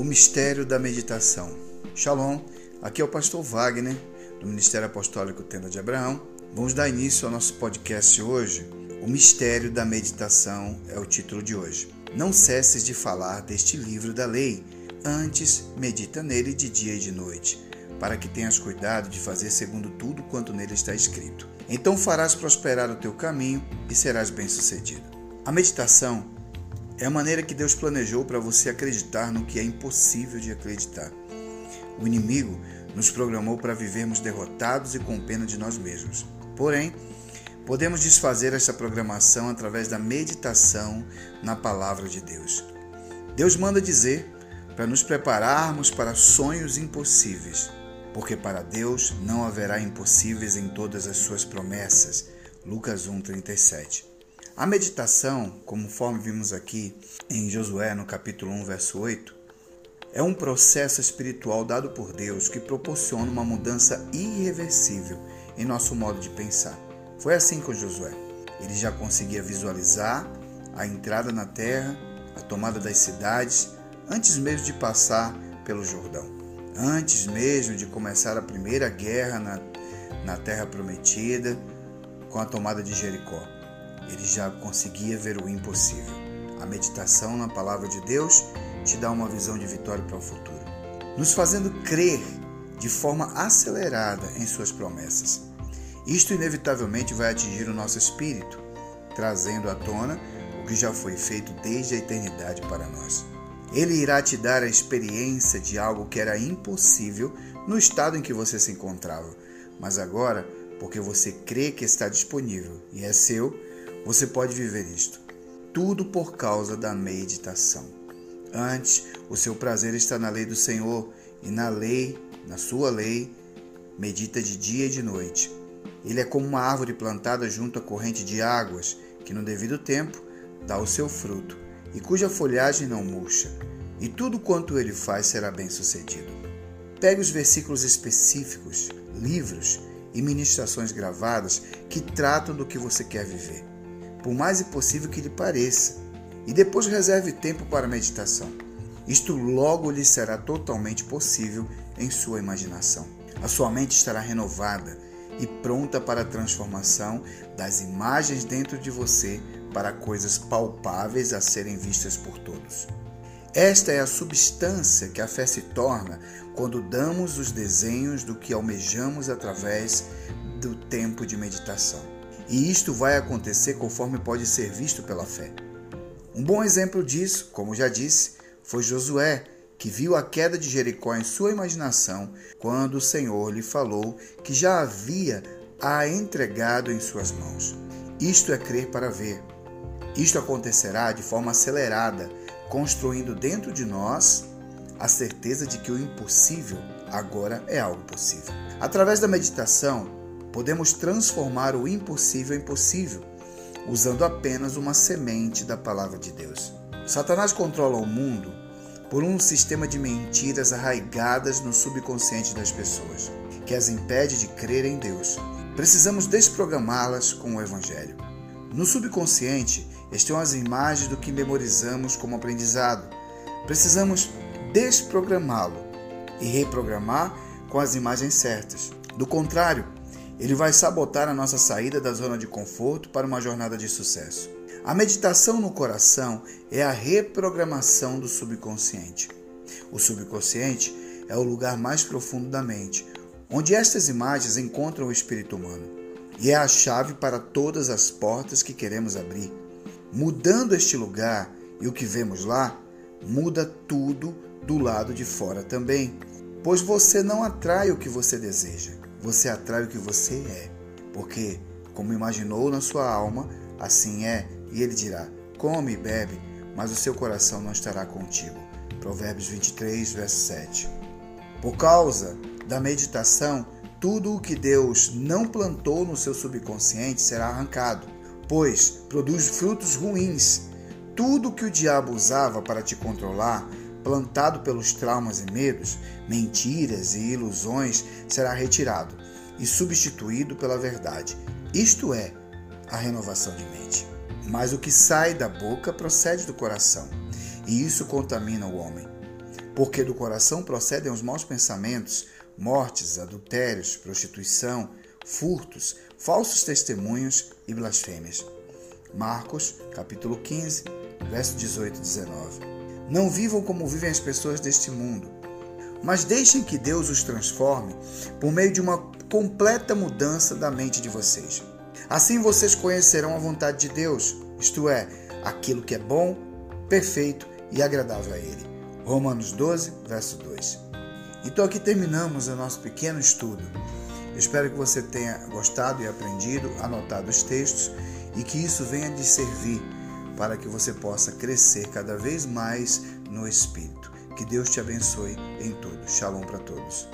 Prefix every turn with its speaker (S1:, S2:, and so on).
S1: O mistério da meditação. Shalom, aqui é o pastor Wagner, do Ministério Apostólico Tenda de Abraão. Vamos dar início ao nosso podcast hoje. O mistério da meditação é o título de hoje. Não cesses de falar deste livro da lei, antes medita nele de dia e de noite, para que tenhas cuidado de fazer segundo tudo quanto nele está escrito. Então farás prosperar o teu caminho e serás bem-sucedido. A meditação é a maneira que Deus planejou para você acreditar no que é impossível de acreditar. O inimigo nos programou para vivermos derrotados e com pena de nós mesmos. Porém, podemos desfazer essa programação através da meditação na palavra de Deus. Deus manda dizer para nos prepararmos para sonhos impossíveis, porque para Deus não haverá impossíveis em todas as suas promessas. Lucas 1:37. A meditação, conforme vimos aqui em Josué no capítulo 1, verso 8, é um processo espiritual dado por Deus que proporciona uma mudança irreversível em nosso modo de pensar. Foi assim com Josué. Ele já conseguia visualizar a entrada na terra, a tomada das cidades, antes mesmo de passar pelo Jordão, antes mesmo de começar a primeira guerra na, na terra prometida com a tomada de Jericó ele já conseguia ver o impossível. A meditação na palavra de Deus te dá uma visão de vitória para o futuro, nos fazendo crer de forma acelerada em suas promessas. Isto inevitavelmente vai atingir o nosso espírito, trazendo à tona o que já foi feito desde a eternidade para nós. Ele irá te dar a experiência de algo que era impossível no estado em que você se encontrava, mas agora, porque você crê que está disponível e é seu, você pode viver isto. Tudo por causa da meditação. Antes, o seu prazer está na lei do Senhor e na lei, na sua lei, medita de dia e de noite. Ele é como uma árvore plantada junto à corrente de águas, que no devido tempo dá o seu fruto, e cuja folhagem não murcha, e tudo quanto ele faz será bem sucedido. Pegue os versículos específicos, livros e ministrações gravadas que tratam do que você quer viver por mais impossível que lhe pareça, e depois reserve tempo para meditação. Isto logo lhe será totalmente possível em sua imaginação. A sua mente estará renovada e pronta para a transformação das imagens dentro de você para coisas palpáveis a serem vistas por todos. Esta é a substância que a fé se torna quando damos os desenhos do que almejamos através do tempo de meditação. E isto vai acontecer conforme pode ser visto pela fé. Um bom exemplo disso, como já disse, foi Josué, que viu a queda de Jericó em sua imaginação quando o Senhor lhe falou que já havia a entregado em suas mãos. Isto é crer para ver. Isto acontecerá de forma acelerada, construindo dentro de nós a certeza de que o impossível agora é algo possível. Através da meditação, podemos transformar o impossível em possível, usando apenas uma semente da palavra de Deus. Satanás controla o mundo por um sistema de mentiras arraigadas no subconsciente das pessoas, que as impede de crer em Deus. Precisamos desprogramá-las com o Evangelho. No subconsciente estão as imagens do que memorizamos como aprendizado. Precisamos desprogramá-lo e reprogramar com as imagens certas. Do contrário, ele vai sabotar a nossa saída da zona de conforto para uma jornada de sucesso. A meditação no coração é a reprogramação do subconsciente. O subconsciente é o lugar mais profundo da mente, onde estas imagens encontram o espírito humano, e é a chave para todas as portas que queremos abrir. Mudando este lugar e o que vemos lá, muda tudo do lado de fora também, pois você não atrai o que você deseja você atrai o que você é. Porque, como imaginou na sua alma, assim é, e ele dirá: come e bebe, mas o seu coração não estará contigo. Provérbios 23, verso 7. Por causa da meditação, tudo o que Deus não plantou no seu subconsciente será arrancado, pois produz frutos ruins. Tudo que o diabo usava para te controlar plantado pelos traumas e medos, mentiras e ilusões, será retirado e substituído pela verdade. Isto é a renovação de mente. Mas o que sai da boca procede do coração, e isso contamina o homem. Porque do coração procedem os maus pensamentos, mortes, adultérios, prostituição, furtos, falsos testemunhos e blasfêmias. Marcos, capítulo 15, verso 18 e 19. Não vivam como vivem as pessoas deste mundo, mas deixem que Deus os transforme por meio de uma completa mudança da mente de vocês. Assim vocês conhecerão a vontade de Deus, isto é, aquilo que é bom, perfeito e agradável a Ele. Romanos 12, verso 2. Então aqui terminamos o nosso pequeno estudo. Eu espero que você tenha gostado e aprendido, anotado os textos e que isso venha de servir para que você possa crescer cada vez mais no Espírito. Que Deus te abençoe em tudo. Shalom para todos.